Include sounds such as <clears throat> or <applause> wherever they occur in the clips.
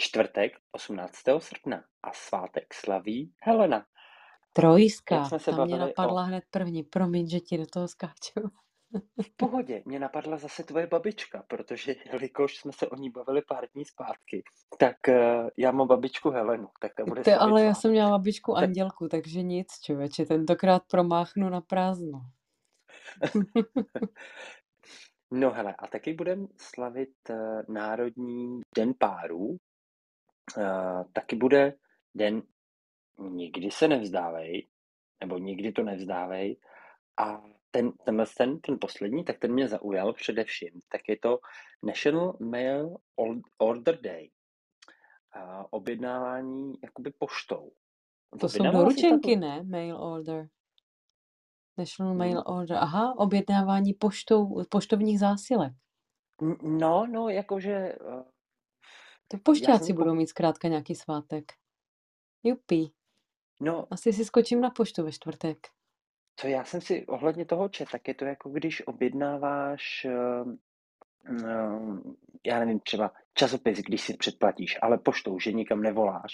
čtvrtek 18. srpna a svátek slaví Helena. Trojska, jsme se ta mě bavili o... napadla hned první. Promiň, že ti do toho skáču. V pohodě, mě napadla zase tvoje babička, protože jelikož jsme se o ní bavili pár dní zpátky, tak uh, já mám babičku Helenu, tak ta bude Ty, ale já jsem měla babičku Tak, Andělku, takže nic, člověče, tentokrát promáchnu na prázdno. <laughs> no hele, a taky budeme slavit uh, Národní den párů. Uh, taky bude den Nikdy se nevzdávej, nebo nikdy to nevzdávej. A ten, tenhle ten, ten poslední, tak ten mě zaujal především. Tak je to National Mail Order Day. A objednávání jakoby poštou. To jsou Objednávala jsi doručenky, tato? ne? Mail order. National Mail Hmm. Order. Aha, objednávání poštou, poštovních zásilek. No, no, jakože To pošťáci budou mít zkrátka nějaký svátek. Jupí. No, Asi si skočím na poštu ve čtvrtek. co já jsem si ohledně toho čet, tak je to jako když objednáváš, eh, eh, já nevím, třeba časopis, když si předplatíš, ale poštou, že nikam nevoláš.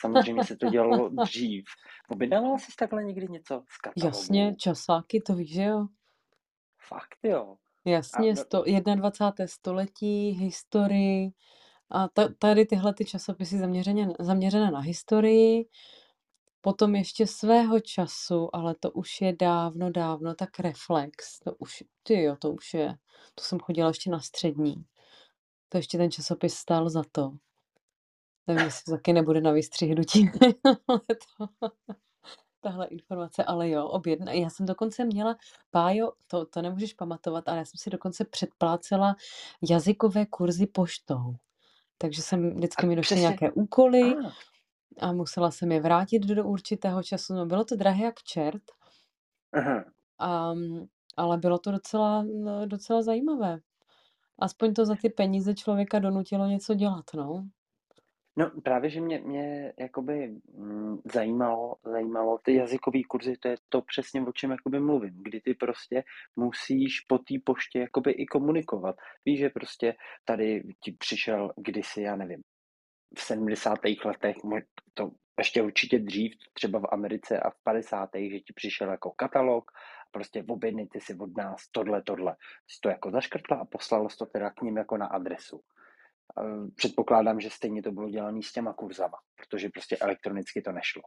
Samozřejmě se to dělalo <laughs> dřív. Objednávala jsi takhle někdy něco z Jasně, katalogu? časáky, to víš, že jo? Fakt jo. A Jasně, no, sto, 21. století, historii a ta, tady tyhle ty časopisy zaměřené, zaměřené na historii, potom ještě svého času, ale to už je dávno, dávno, tak Reflex, to už, ty jo, to už je, to jsem chodila ještě na střední, to ještě ten časopis stál za to. Nevím, jestli to taky nebude na vystřihnutí, <laughs> ale tahle informace, ale jo, objedna. Já jsem dokonce měla, Pájo, to, to nemůžeš pamatovat, ale já jsem si dokonce předplácela jazykové kurzy poštou. Takže jsem a vždycky mi došly přesně, nějaké úkoly a, a musela jsem je vrátit do, do určitého času. No, bylo to drahé jak čert, aha. a, ale bylo to docela, no, docela zajímavé. Aspoň to za ty peníze člověka donutilo něco dělat, no. No právě, že mě, mě jakoby mm, zajímalo, zajímalo ty jazykové kurzy, to je to přesně, o čem jakoby mluvím, kdy ty prostě musíš po té poště jakoby i komunikovat. Víš, že prostě tady ti přišel kdysi, já nevím, v 70. letech, to ještě určitě dřív, třeba v Americe a v 50. že ti přišel jako katalog, prostě objednejte si od nás tohle, tohle. Jsi to jako zaškrtla a poslal jsi to teda k ním jako na adresu. Eh, Předpokládám, že stejně to bylo dělané s těma kurzama, protože prostě elektronicky to nešlo.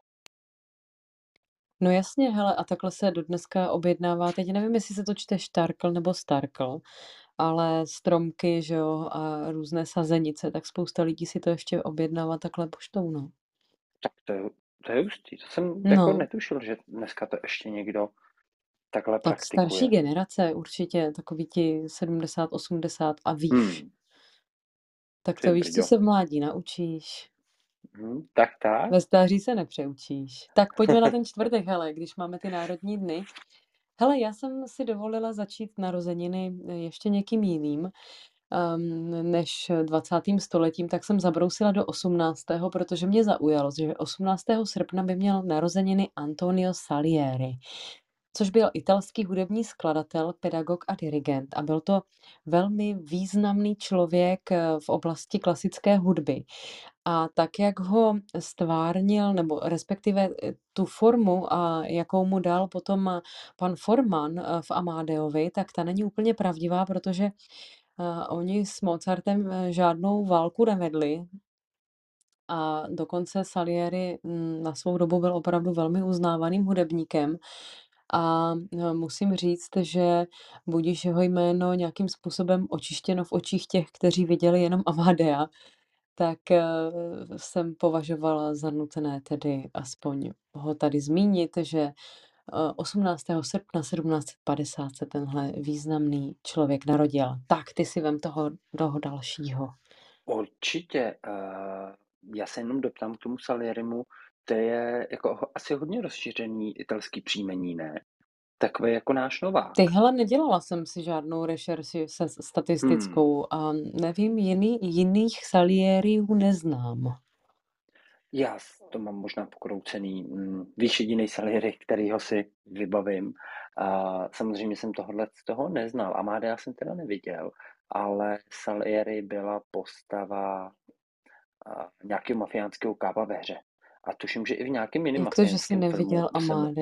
No jasně, hele, a takhle se do dneska objednává, teď nevím, jestli se to čte štarkl nebo starkl, ale stromky, že jo, a různé sazenice, tak spousta lidí si to ještě objednává takhle poštou, no. Tak to je, to je hustý. To jsem jako No, netušil, že dneska to ještě někdo takhle tak starší praktikuje. generace určitě, takový ti 70, 80 a výš. Hmm, Tak to víš, co se v mládí naučíš. Hmm, tak tak. Ve stáří se nepřeučíš. Tak pojďme na ten <laughs> čtvrtek, hele, když máme ty národní dny. Hele, já jsem si dovolila začít narozeniny ještě někým jiným um, než 20. stoletím, tak jsem zabrousila do 18. protože mě zaujalo, že 18. srpna by měl narozeniny Antonio Salieri, což byl italský hudební skladatel, pedagog a dirigent. A byl to velmi významný člověk eh, v oblasti klasické hudby. A tak, jak ho stvárnil, nebo respektive eh, tu formu, a jakou mu dal potom eh, pan Forman v Amadeovi, tak ta není úplně pravdivá, protože oni s Mozartem žádnou válku nevedli. A dokonce Salieri mm, na svou dobu byl opravdu velmi uznávaným hudebníkem. A eh, musím říct, že budíš jeho jméno nějakým způsobem očištěno v očích těch, kteří viděli jenom Amadea, tak eh, jsem považovala za nutné tedy aspoň ho tady zmínit, že eh, 18. srpna 1750 se tenhle významný člověk narodil. Tak, ty si vem toho, toho dalšího. Určitě. Uh, já se jenom doptám k tomu Salierimu, to je jako asi hodně rozšířený italský příjmení, ne? Takový jako náš Novák. Ty hele, nedělala jsem si žádnou rešerši se Hmm. statistickou a nevím, jiný, jiných Salieriů neznám. Já to mám možná pokroucený. Mm, Víš, jediný Salieri, kterýho si vybavím. A samozřejmě jsem tohle z toho neznal. Amadea jsem teda neviděl, ale Salieri byla postava nějakého mafiánského kápa ve hře. A tuším, že i v nějakém jiném Jak to, že jsi mafiánském filmu neviděl jsem...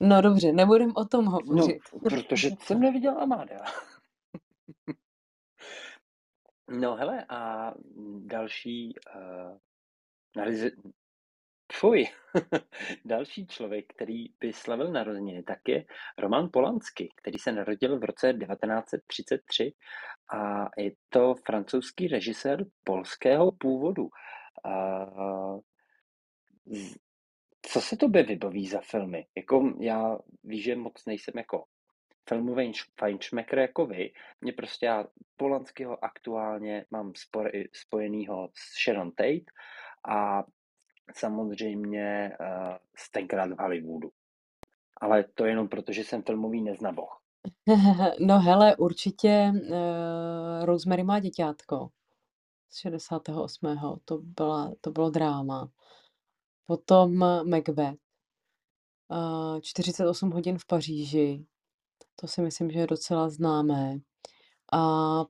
No dobře, nebudem o tom No, hovořit. protože <laughs> jsem neviděl Amadea. <laughs> No hele, a další uh, narize... Fuj. <laughs> další člověk, který by slavil narozeniny, tak je Roman Polanský, který se narodil v roce 1933 a je to francouzský režisér polského původu. Uh, z- co se tobě vybaví za filmy? Jako já víš, že moc nejsem jako filmový fajnšmekr jako vy. Mě prostě já Polanského aktuálně mám spor- spojenýho s Sharon Tate a samozřejmě uh, tenkrát v Hollywoodu. Ale to jenom proto, že jsem filmový neznaboch. <laughs> No hele, určitě uh, Rosemary má děťátko z 68. To, byla, to bylo dráma. Potom Macbeth. Uh, 48 hodin v Paříži. To si myslím, že je docela známé. A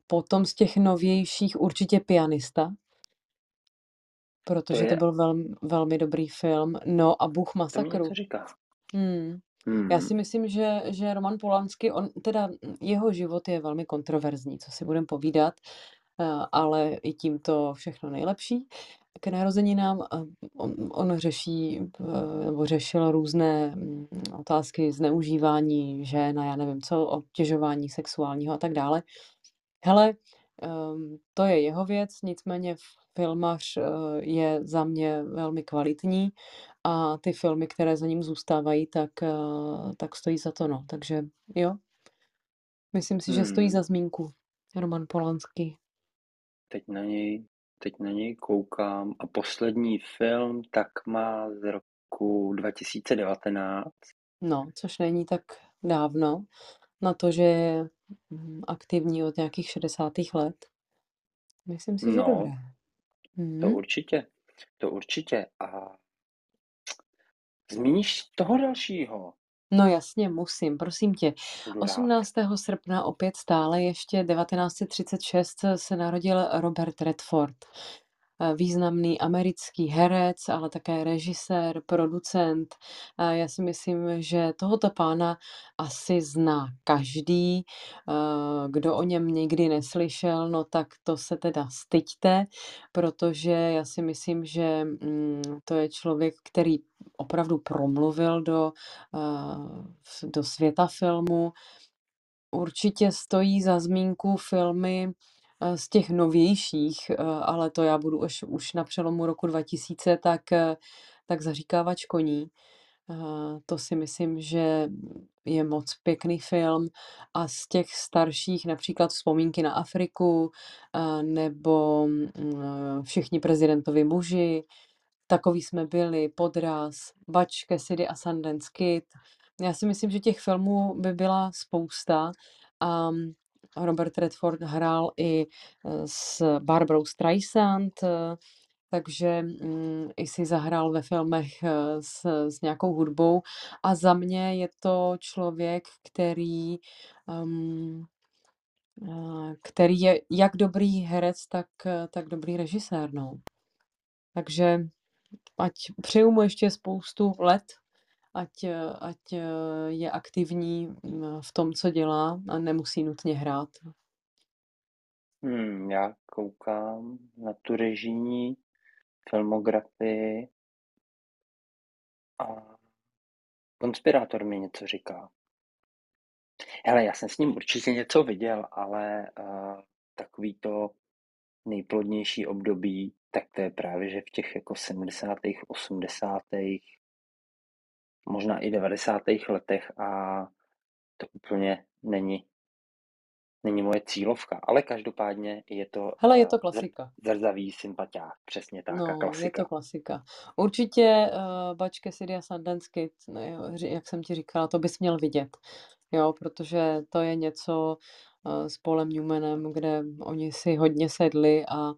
potom z těch novějších určitě Pianista. To Protože to je, byl velmi, velmi dobrý film. No a Bůh to masakru. něco říká. Hmm. Já Hmm. si myslím, že, že Roman Polanský, on, teda jeho život je velmi kontroverzní, co si budeme povídat, eh, ale i tímto všechno nejlepší. K narozeninám eh, on, on řeší, eh, nebo řešil různé mm, otázky zneužívání žen a já nevím co, obtěžování sexuálního a tak dále. Hele, ehm, to je jeho věc, nicméně filmař eh, je za mě velmi kvalitní a ty filmy, které za ním zůstávají, tak, tak stojí za to, no. Takže jo, myslím si, že stojí Hmm. za zmínku Roman Polanský. Teď na něj, teď na něj koukám a poslední film tak má z roku 2019. No, což není tak dávno na to, že je mm, aktivní od nějakých 60. let. Myslím si, že No, dobré. to Mhm. určitě, to určitě. A zmíníš toho dalšího? No jasně, musím, prosím tě. Budu rád. 18. srpna opět stále ještě 1936 se narodil Robert Redford. Eh, Významný americký herec, ale také režisér, producent. Eh, Já si myslím, že tohoto pána asi zná každý. Eh, Kdo o něm nikdy neslyšel, no tak to se teda styďte, protože já si myslím, že mm, to je člověk, který opravdu promluvil do, eh, do světa filmu. Určitě stojí za zmínku filmy eh, z těch novějších, eh, ale to já budu už, už na přelomu roku 2000, tak, tak zaříkávač koní. To si myslím, že je moc pěkný film. A z těch starších, například Vzpomínky na Afriku, nebo mm, Všichni prezidentovi muži, Takový jsme byli, Podraz, Bač, Cassidy a Sundance Kid. Já si myslím, že těch filmů by byla spousta a Robert Redford hrál i eh, s Barbarou Streisand, eh, takže mm, i si zahrál ve filmech eh, s, s nějakou hudbou a za mě je to člověk, který um, který je jak dobrý herec, tak, tak dobrý režisér, no. Takže ať přeju mu ještě spoustu let, ať, eh, ať eh, je aktivní mm, v tom, co dělá a nemusí nutně hrát. Hmm, já koukám na tu režijní filmografii a konspirátor mi něco říká. Hele, já jsem s ním určitě něco viděl, ale uh, takový to nejplodnější období, tak to je právě, že v těch jako 70., 80., možná i 90. letech a to úplně není, není moje cílovka, ale každopádně je to Hele, je uh, to klasika. zrzavý sympatiák, přesně tak, No, je klasika. to klasika. Určitě uh, Bač, Cassidy a Sundance Kid, no jak jsem ti říkala, to bys měl vidět. Jo, protože to je něco uh, s Paulem Newmanem, kde oni si hodně sedli a uh,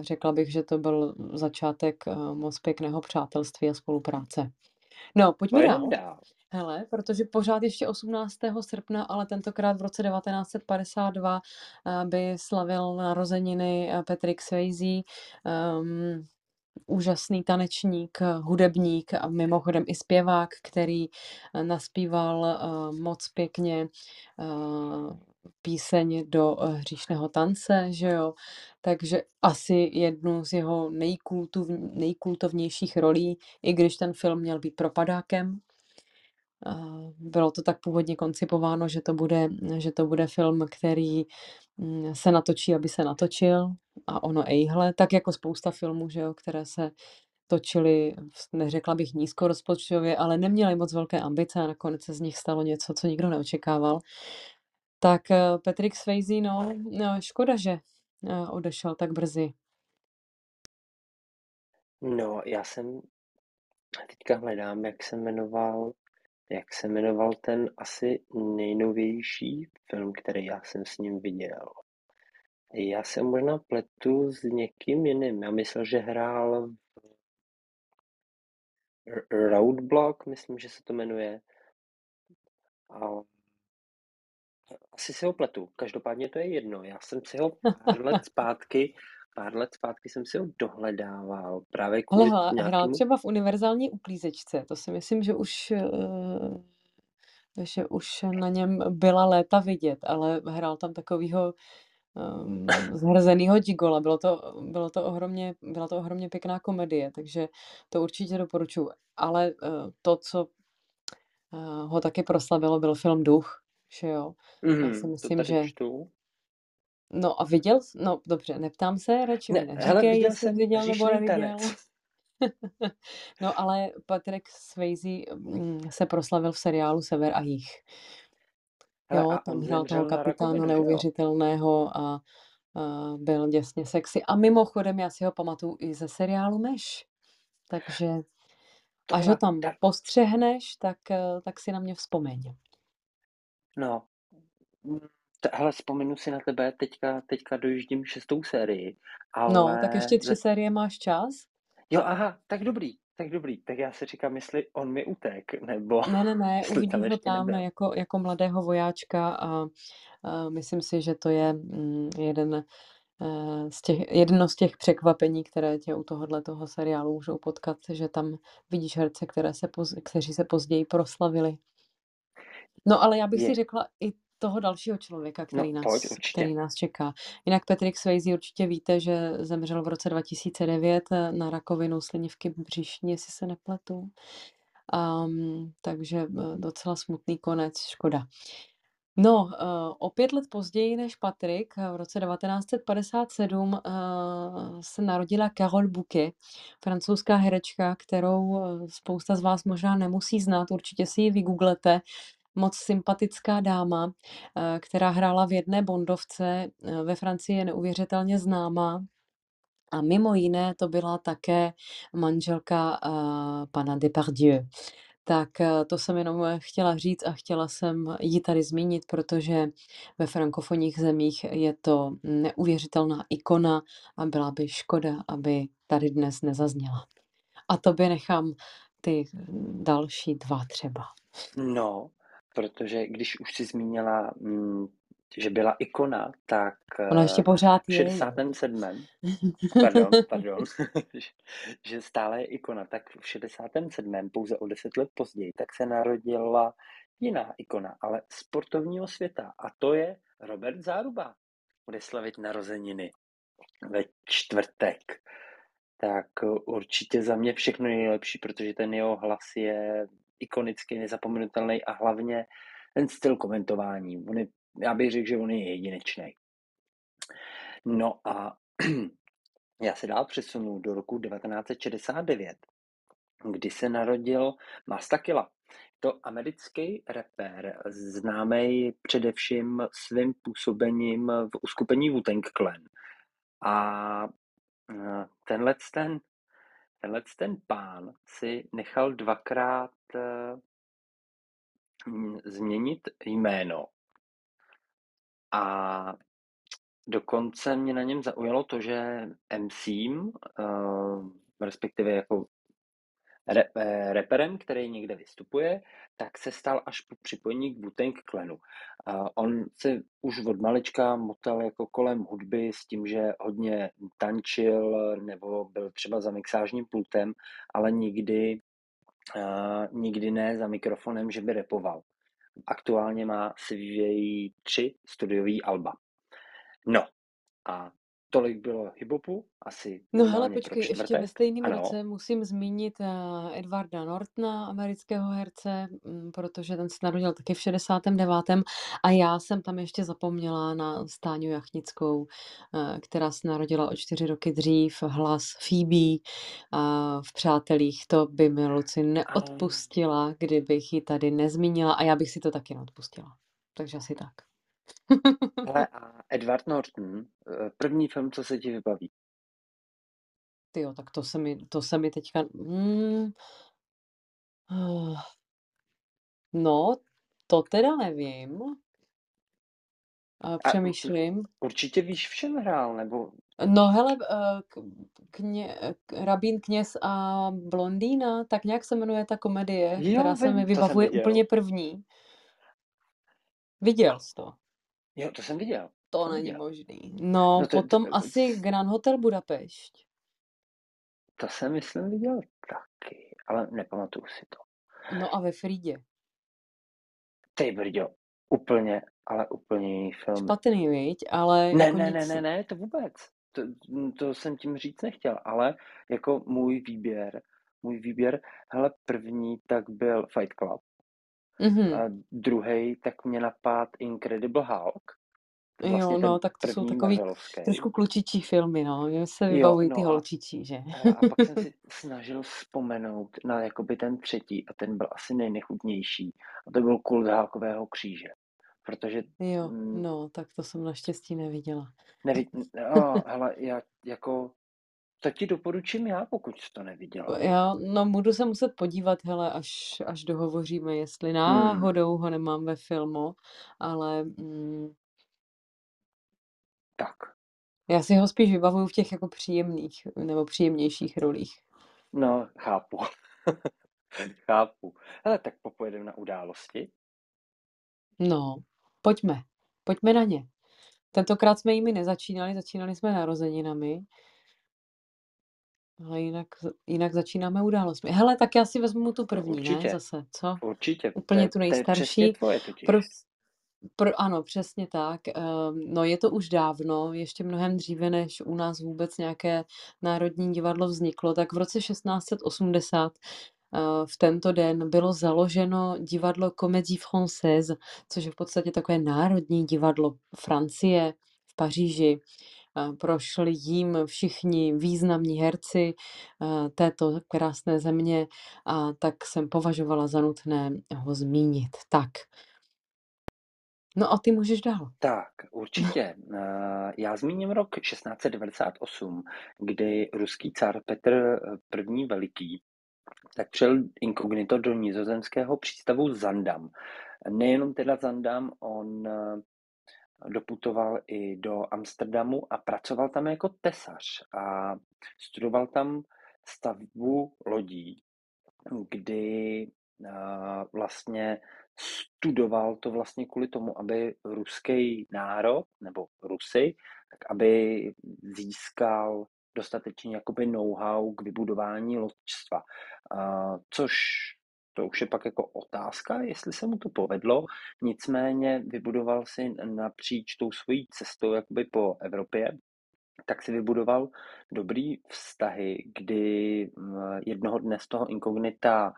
řekla bych, že to byl začátek uh, moc pěkného přátelství a spolupráce. No, pojďme dál. dál. Hele, protože pořád ještě 18. srpna, ale tentokrát v roce 1952 eh, by slavil narozeniny eh, Patrick Swayze, um, úžasný tanečník, hudebník a mimochodem i zpěvák, který naspíval moc pěkně píseň do hříšného tance, že jo. Takže asi jednu z jeho nejkultovnějších rolí, i když ten film měl být propadákem. Bylo to tak původně koncipováno, že to bude, že to bude film, který mm, se natočí, aby se natočil a ono ejhle, tak jako spousta filmů, že jo, které se točily, neřekla bych nízkorozpočtově, ale neměly moc velké ambice a nakonec se z nich stalo něco, co nikdo neočekával. Tak eh, Patrick Swayze, no, no škoda, že eh, odešel tak brzy. No, já jsem teďka hledám, jak se jmenoval jak se jmenoval ten asi nejnovější film, který já jsem s ním viděl. Já se možná pletu s někým jiným. Já myslel, že hrál Roadblock, myslím, že se to jmenuje. A asi si ho pletu. Každopádně to je jedno. Já jsem si ho <laughs> pár let zpátky, pár let zpátky jsem si ho dohledával. Právě kvůli Hele, nějakému... hrál třeba v univerzální uklízečce. To si myslím, že už uh že už na něm byla léta vidět, ale hrál tam takovýho um, zhrzenýho gigola. Bylo to, bylo to ohromně, byla to ohromně pěkná komedie, takže to určitě doporučuji. Ale uh, to, co uh, ho taky proslavilo, byl film Duch, že jo. Mm, Já si myslím, to že... Čtu. No a viděl, no dobře, neptám se, radši ne, mi neříkej, jestli viděl nebo neviděl. Tanec. <laughs> No ale Patrick Swayze mm, se proslavil v seriálu Sever a Jich. Jo, tam hrál toho kapitána neuvěřitelného a, a byl děsně sexy. A mimochodem já si ho pamatuju i ze seriálu Meš. Takže až ho tam postřehneš, tak, eh, tak si na mě vzpomeň. No, hele, vzpomenu si na tebe, teďka, teďka dojíždím šestou sérii, ale... No, tak ještě tři série máš čas? Jo, aha, tak dobrý, tak dobrý. Tak já si říkám, jestli on mi utek, nebo... Ne, ne, ne, <laughs> uvidíš ho tam jako, jako mladého vojáčka a, a myslím si, že to je mm, jeden eh, z těch, jedno z těch překvapení, které tě u tohohle toho seriálu můžou potkat, že tam vidíš herce, které se poz, kteří se později proslavili. No ale já bych je. si řekla i toho dalšího člověka, který, no, nás, který nás čeká. Jinak Patrick Swayze určitě víte, že zemřel v roce 2009 eh, na rakovinu slinivky břišní, jestli se nepletu. Um, takže eh, docela smutný konec, škoda. No, uh, o pět let později než Patrick, v roce 1957 uh, se narodila Carole Bouquet, francouzská herečka, kterou spousta z vás možná nemusí znát, určitě si ji vygooglete moc sympatická dáma, eh, která hrála v jedné Bondovce, eh, ve Francii je neuvěřitelně známá. A mimo jiné to byla také manželka uh, pana Depardieu. Tak to jsem jenom chtěla říct a chtěla jsem ji tady zmínit, protože ve frankofonních zemích je to neuvěřitelná ikona a byla by škoda, aby tady dnes nezazněla. A tobě nechám ty další dva třeba. No, Protože když už si zmínila, mm, že byla ikona, tak Ona ještě pořád v 67. <laughs> pardon, pardon, <laughs> že stále je ikona, tak v 67. pouze o 10 let později, tak se narodila jiná ikona, ale sportovního světa a to je Robert Záruba. Bude slavit narozeniny ve čtvrtek. Tak určitě za mě všechno nejlepší, protože ten jeho hlas je ikonický, nezapomenutelný a hlavně ten styl komentování. On je, já bych řekl, že on je jedinečný. No a <clears throat> já se dál přesunu do roku 1969, kdy se narodil Mastakila. To americký rapper, známý především svým působením v uskupení Wu-Tang Clan. A eh, tenhle ten tenhle ten pán si nechal dvakrát uh, změnit jméno. A dokonce mě na něm zaujalo to, že MCím, uh, respektive jako eh, reperem, který někde vystupuje, tak se stal až po připojení k Wu-Tang Clanu. Uh, on se už od malička motal jako kolem hudby s tím, že hodně tančil nebo byl třeba za mixážním pultem, ale nikdy, nikdy ne za mikrofonem, že by repoval. Aktuálně má vyvíjejí tři studiový alba. No a tolik bylo hibopu, asi No hele, počkej, ještě ve stejném roce musím zmínit uh, Edwarda Nortona, amerického herce, mm, protože ten se narodil taky v 69. A já jsem tam ještě zapomněla na Stáňu Jachnickou, uh, která se narodila o čtyři roky dřív, hlas Phoebe uh, v Přátelích. To by mi Luci neodpustila, kdybych ji tady nezmínila a já bych si to taky neodpustila. Takže asi tak. Hele, a Edward Norton, eh, první film, co se ti vybaví? Ty jo, tak to se mi, to se mi teďka... Mm, <sighs> no, to teda nevím. Uh, přemýšlím. Určitě víš, v čem hrál, nebo... No hele, uh, k, kně, k, Rabín kněz a blondýna, tak nějak se jmenuje ta komedie, Jo, která se vím, mi to jsem vybavuje viděl. úplně první. Viděl jsi to? Jo, to jsem viděl. To jsem není viděl. možný. No, No to- potom to- asi Grand Hotel Budapešť. To jsem, myslím, viděl taky, ale nepamatuju si to. No a ve Frídě. Ty brďo, úplně, ale úplně jiný film. Špatný, viď? Ale Ne, jako ne, ne, ne, ne, to vůbec. To, to jsem tím říct nechtěl, ale jako můj výběr, můj výběr, hele, první tak byl Fight Club, Mhm. a druhý tak mě napad Incredible Hulk. Je Jo, vlastně no, tak to jsou takový Marvelovský. Trošku klučičí filmy, no. Mně se Jo, vybavují no ty a- holčičí, že? Hele, A pak jsem si snažil vzpomenout na jakoby ten třetí a ten byl asi nejnechutnější. A to byl kult Hákového kříže. Protože, Jo, mm, no, tak to jsem naštěstí neviděla. neví, <laughs> no, hele, já jako, to ti doporučím já, pokud jsi to neviděla. Já, no, budu se muset podívat, hele, až, až dohovoříme, jestli Hmm. náhodou ho nemám ve filmu, ale mm, Tak, já si ho spíš vybavuju v těch jako příjemných nebo příjemnějších rolích. no, chápu. <laughs> chápu. Hele, tak popojedeme na události. No, pojďme, pojďme na ně. Tentokrát jsme jimi nezačínali, začínali jsme narozeninami. Ale jinak, jinak začínáme událostmi. Hele, tak já si vezmu tu první, Určitě. ne? Zase, co? Určitě. Úplně tu je- To je přesně nejstarší. tvoje totiž. Pro, pro, ano, přesně tak. Ehm, No je to už dávno, ještě mnohem dříve, než u nás vůbec nějaké národní divadlo vzniklo, tak v roce 1680 eh, v tento den bylo založeno divadlo Comédie Française, což je v podstatě takové národní divadlo Francie v Paříži. Eh, Prošli jím všichni významní herci eh, této krásné země a tak jsem považovala za nutné ho zmínit. Tak. No a ty můžeš dál. Tak, <laughs> určitě. Eh, Já zmíním rok 1698, kdy ruský car Petr I. Veliký tak přijel inkognito do nizozemského přístavu Zandam. Nejenom teda Zandam, on eh, doputoval i do Amsterdamu a pracoval tam jako tesař a studoval tam stavbu lodí, kdy eh, vlastně studoval to vlastně kvůli tomu, aby ruský národ nebo Rusy, tak aby získal dostatečně jakoby know-how k vybudování loďstva. A, což to už je pak jako otázka, jestli se mu to povedlo. Nicméně vybudoval si napříč tou svojí cestou jakoby po Evropě, tak si vybudoval dobrý vztahy, kdy mm, jednoho dne z toho inkognita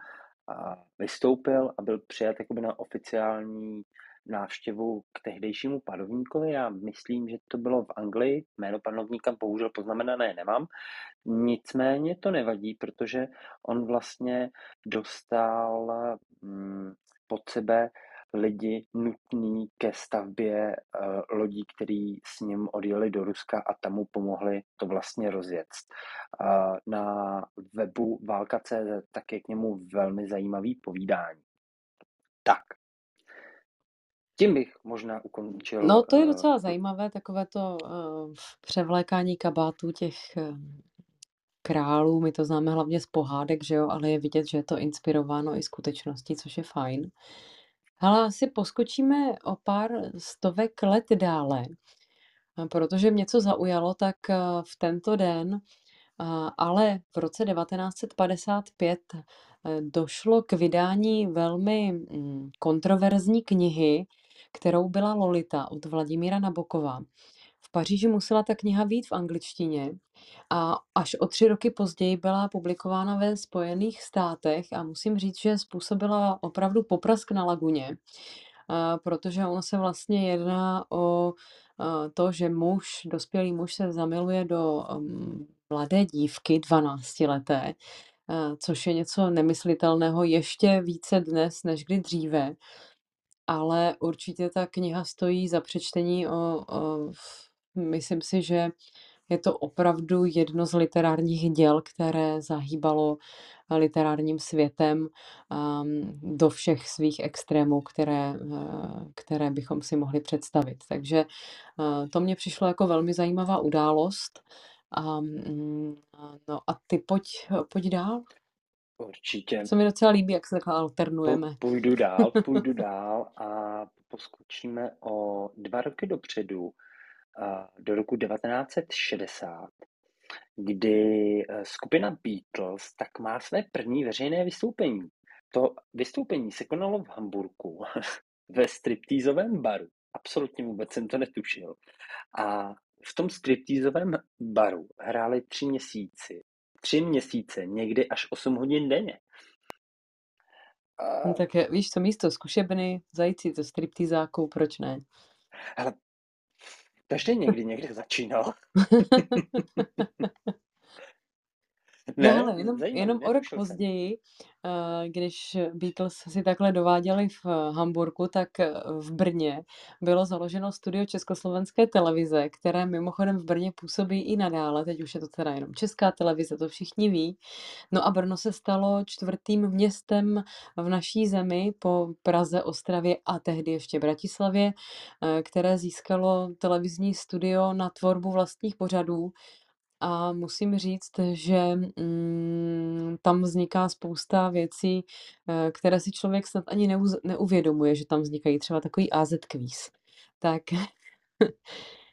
vystoupil a byl přijat jakoby na oficiální návštěvu k tehdejšímu panovníkovi. Já myslím, že to bylo v Anglii. Jméno panovníka bohužel poznamenané nemám. Nicméně to nevadí, protože on vlastně dostal mm, pod sebe lidi nutný ke stavbě uh, lodí, který s ním odjeli do Ruska a tam mu pomohli to vlastně rozjet. Uh, na webu válka.cz tak je k němu velmi zajímavý povídání. Tak. Tím bych možná ukončil. No to je uh, docela zajímavé, takové to uh, převlékání kabátů těch uh, králů, my to známe hlavně z pohádek, že jo, ale je vidět, že je to inspirováno i skutečností, což je fajn. Hele, asi poskočíme o pár stovek let dále, protože mě co zaujalo, tak v tento den, ale v roce 1955 došlo k vydání velmi mm, kontroverzní knihy, kterou byla Lolita od Vladimíra Nabokova. V Paříži musela ta kniha být v angličtině a až o tři roky později byla publikována ve Spojených státech a musím říct, že způsobila opravdu poprask na laguně, protože ono se vlastně jedná o to, že muž, dospělý muž se zamiluje do um, mladé dívky, 12 leté, což je něco nemyslitelného ještě více dnes než kdy dříve. Ale určitě ta kniha stojí za přečtení o, o myslím si, že je to opravdu jedno z literárních děl, které zahýbalo literárním světem um, do všech svých extrémů, které, uh, které bychom si mohli představit. Takže uh, to mě přišlo jako velmi zajímavá událost. Um, no a ty pojď, pojď dál. Určitě. Co mi docela líbí, jak se takhle alternujeme. Půjdu dál, <laughs> půjdu dál a poskočíme o dva roky dopředu, do roku 1960, kdy e, skupina Beatles tak má své první veřejné vystoupení. To vystoupení se konalo v Hamburgu <laughs> ve striptýzovém baru. Absolutně vůbec jsem to netušil. A v tom striptýzovém baru hráli tři měsíci tři měsíce, někdy až 8 hodin denně. A... No tak je, víš co, místo zkušebny, zajít si to striptizákou, proč ne? Ale každý někdy někde začínal. <laughs> Ne, no ale jenom, zajímavý, jenom o rok později, eh, když Beatles si takhle dováděli v Hamburgu, tak eh, v Brně bylo založeno studio Československé televize, které mimochodem v Brně působí i nadále. Teď už je to teda jenom Česká televize, to všichni ví. No a Brno se stalo čtvrtým městem v naší zemi po Praze, Ostravě a tehdy ještě Bratislavě, eh, které získalo televizní studio na tvorbu vlastních pořadů a musím říct, že mm, tam vzniká spousta věcí, eh, které si člověk snad ani neuz, neuvědomuje, že tam vznikají třeba takový AZ kvíz. Tak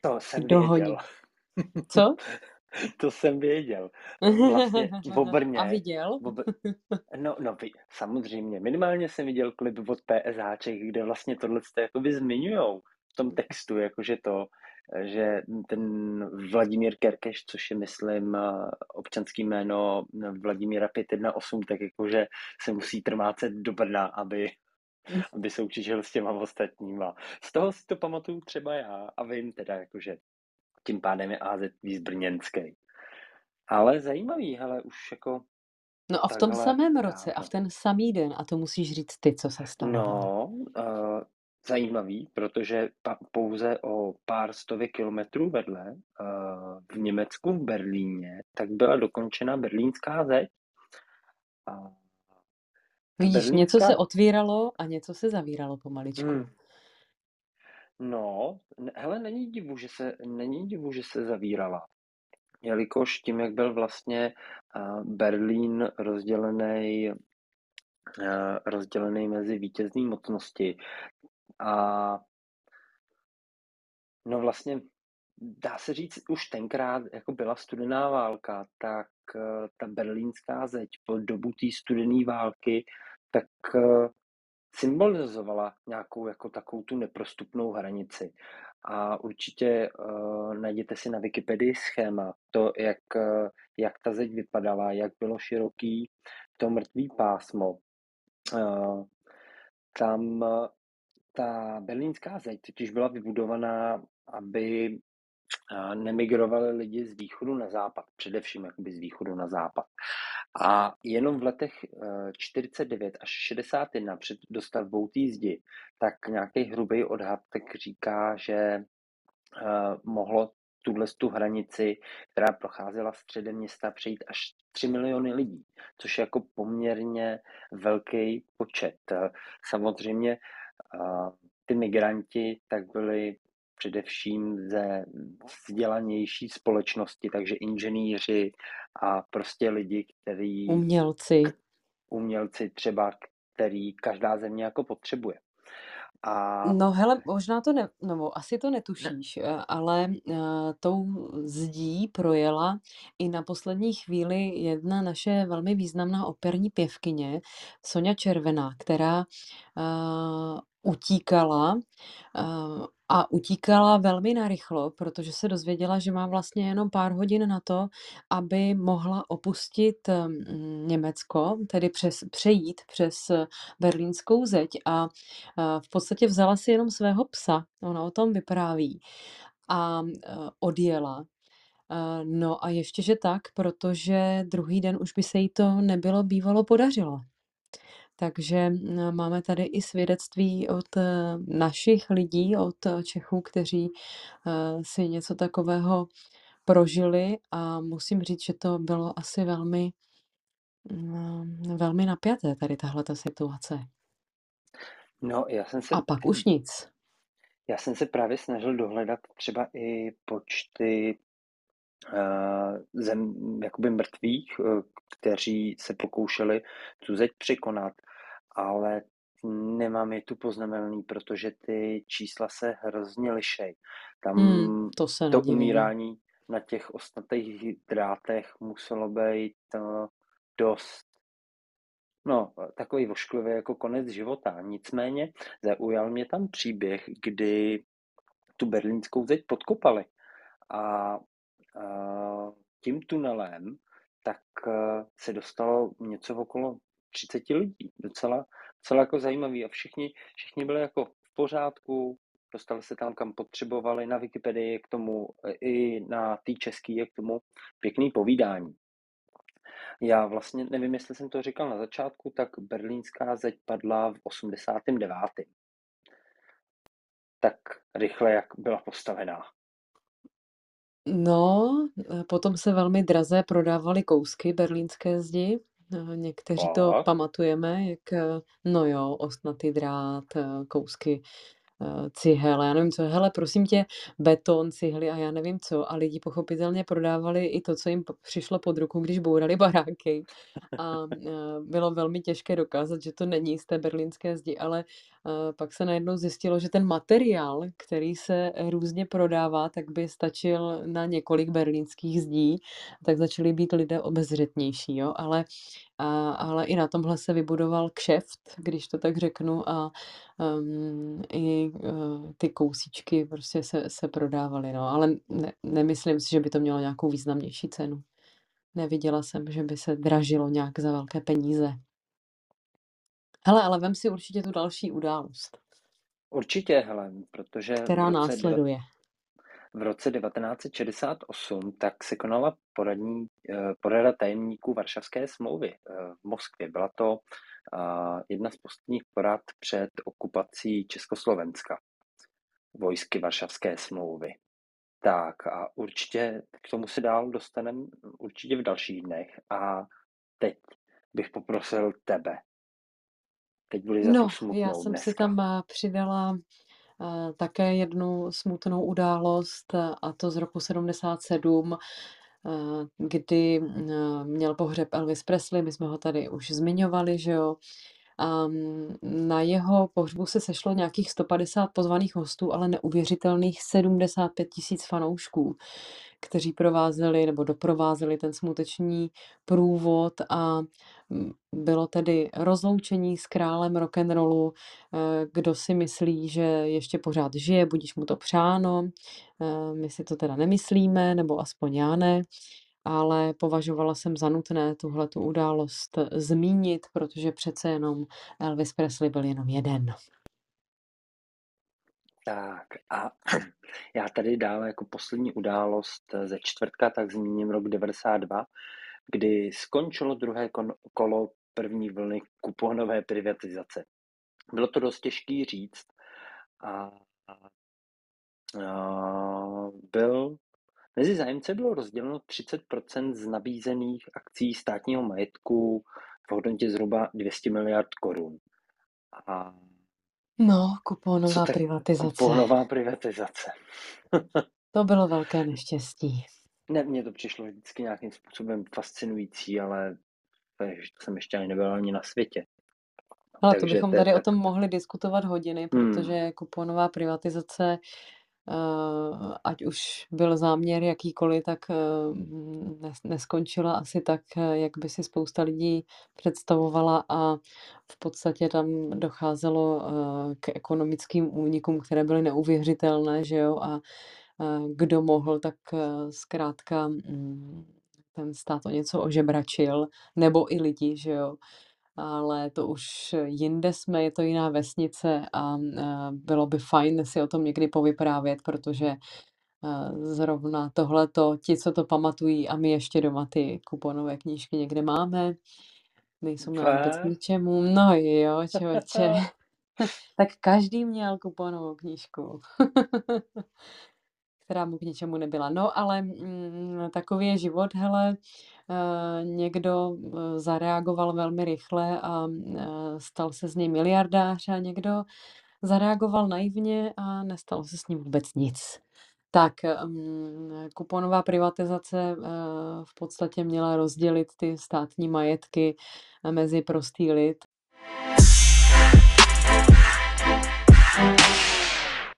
to <laughs> jsem dohodí. věděl. <laughs> Co? To jsem věděl. <laughs> Vlastně v. A viděl? V no, no, samozřejmě. Minimálně jsem viděl klip od PSHček, kde vlastně tohle jakoby zmiňujou v tom textu, jakože to, že ten Vladimír Kerkeš, což je, myslím, občanský jméno Vladimíra 518, tak jakože se musí trmácet do Brna, aby, aby soutěžil s těma ostatníma. Z toho si to pamatuju třeba já a vím teda, jakože tím pádem je AZ brněnský. Ale zajímavý, ale už jako No a v tom samém roce a v ten samý den, a to musíš říct ty, co se stalo. No, uh, zajímavý, protože pa, pouze o pár stovek kilometrů vedle uh, v Německu, v Berlíně, tak byla dokončena berlínská zeď. A Vidíš, berlínská... něco se otvíralo a něco se zavíralo pomaličku. Hmm. No, hele, není divu, že se, není divu, že se zavírala. Jelikož tím, jak byl vlastně uh, Berlín rozdělený uh, rozdělený mezi vítězní mocnosti, a no vlastně dá se říct, už tenkrát jako byla studená válka, tak uh, ta berlínská zeď po dobu té studené války tak uh, symbolizovala nějakou jako takovou tu neprostupnou hranici. A určitě uh, najděte si na Wikipedii schéma, to, jak, uh, jak ta zeď vypadala, jak bylo široký to mrtvý pásmo. Uh, tam ta berlínská zeď totiž byla vybudovaná, aby nemigrovali lidi z východu na západ, především jakoby z východu na západ. A jenom v letech 49 až 61 před dostavbou té zdi, tak nějaký hrubý odhad tak říká, že mohlo tuhle tu hranici, která procházela středem města, přejít až 3 miliony lidí, což je jako poměrně velký počet. Samozřejmě ty migranti tak byli především ze vzdělanější společnosti, takže inženýři a prostě lidi, který... Umělci. Umělci třeba, který každá země jako potřebuje. A... No hele, možná to ne, no asi to netušíš, ne. Eh, ale uh, tou zdí projela i na poslední chvíli jedna naše velmi významná operní pěvkyně, Sonja Červená, která uh, utíkala uh, a utíkala velmi narychlo, protože se dozvěděla, že má vlastně jenom pár hodin na to, aby mohla opustit mm, Německo, tedy přes, přejít přes berlínskou zeď a v podstatě vzala si jenom svého psa, ona o tom vypráví, a odjela. No a ještě, že tak, protože druhý den už by se jí to nebylo bývalo podařilo. Takže mm, máme tady i svědectví od eh, našich lidí, od eh, Čechů, kteří eh, si něco takového prožili a musím říct, že to bylo asi velmi, mm, velmi napjaté tady tahle situace. No, já jsem se... A pak už nic. Já jsem se právě snažil dohledat třeba i počty zem, jakoby mrtvých, kteří se pokoušeli tu zeď překonat ale nemám je tu poznamenaný, protože ty čísla se hrozně lišej. Tam hmm, to, se to umírání na těch ostatních drátech muselo být uh, dost No, takový vošklivý jako konec života. Nicméně zaujal mě tam příběh, kdy tu berlínskou zeď podkopali. A, a tím tunelem tak uh, se dostalo něco okolo 30 lidí. Docela, docela jako zajímavý a všichni, všichni byli jako v pořádku, dostali se tam, kam potřebovali. Na Wikipedii je k tomu, i na té české je k tomu pěkný povídání. Já vlastně nevím, jestli jsem to říkal na začátku, tak berlínská zeď padla v 89. Tak rychle, jak byla postavená. No, potom se velmi draze prodávaly kousky berlínské zdi. No, někteří to pamatujeme, jak, eh, no jo, ostnatý drát, eh, kousky Eh, cihel, já nevím co, hele, prosím tě, beton, cihly a já nevím co. A lidi pochopitelně prodávali i to, co jim přišlo pod ruku, když bourali baráky. A eh, bylo velmi těžké dokázat, že to není z té berlínské zdi, ale pak se najednou zjistilo, že ten materiál, který se různě prodává, tak by stačil na několik berlínských zdí, tak začali být lidé obezřetnější, jo, ale a, ale i na tomhle se vybudoval kšeft, když to tak řeknu, a um, i uh, ty kousíčky prostě se, se prodávaly, no, ale ne, nemyslím si, že by to mělo nějakou významnější cenu. Neviděla jsem, že by se dražilo nějak za velké peníze. Hele, ale vem si určitě tu další událost. Určitě, hele, protože... Která následuje. V roce 1968 tak se konala poradní, eh, porada tajemníků Varšavské smlouvy eh, v Moskvě. Byla to eh, jedna z posledních porad před okupací Československa vojsky Varšavské smlouvy. Tak a určitě k tomu se dál dostaneme určitě v dalších dnech. A teď bych poprosil tebe. Teď byli za no, tu smutnou já jsem dneska. si tam přidala také jednu smutnou událost, a to z roku 77, kdy měl pohřeb Elvis Presley, my jsme ho tady už zmiňovali, že jo. Na jeho pohřbu se sešlo nějakých 150 pozvaných hostů, ale neuvěřitelných 75 tisíc fanoušků kteří provázeli nebo doprovázeli ten smuteční průvod a mm, bylo tedy rozloučení s králem rock'n'rollu, eh, kdo si myslí, že ještě pořád žije, budíš mu to přáno, eh, my si to teda nemyslíme, nebo aspoň já ne, ale považovala jsem za nutné tuhle tu událost zmínit, protože přece jenom Elvis Presley byl jenom jeden. Tak a <clears throat> já tady dále jako poslední událost ze čtvrtka, tak zmíním rok 92, kdy skončilo druhé kolo první vlny kuponové privatizace. Bylo to dost těžký říct a, a byl Mezi zájemce bylo rozděleno 30% z nabízených akcí státního majetku v hodnotě zhruba 200 miliard korun. A No, kuponová tak privatizace. kuponová privatizace. <laughs> To bylo velké neštěstí. Ne, mně to přišlo vždycky nějakým způsobem fascinující, ale že to jsem ještě ani nebyl ani na světě. Ale to bychom to je tady o tak. tom mohli diskutovat hodiny, Hmm. protože kuponová privatizace, ať už byl záměr jakýkoliv, tak eh, nes- neskončila asi tak, eh, jak by si spousta lidí představovala a v podstatě tam docházelo eh, k ekonomickým únikům, které byly neuvěřitelné, že jo, a kdo mohl, tak zkrátka mm, ten stát o něco ožebračil, nebo i lidi, že jo ale to už jinde jsme, je to jiná vesnice a eh, bylo by fajn si o tom někdy povyprávět, protože eh, zrovna tohleto, ti, co to pamatují a my ještě doma ty kuponové knížky někde máme, nejsou nám vůbec k ničemu. No jo, člověče. <laughs> <laughs> tak každý měl kuponovou knížku. <laughs> která mu k ničemu nebyla. No, ale mm, takový je život, hele, Eh, někdo eh, zareagoval velmi rychle a eh, stal se z něj miliardář a někdo zareagoval naivně a nestalo se s ním vůbec nic. Tak, mm, kuponová privatizace v podstatě měla rozdělit ty státní majetky mezi prostý lid.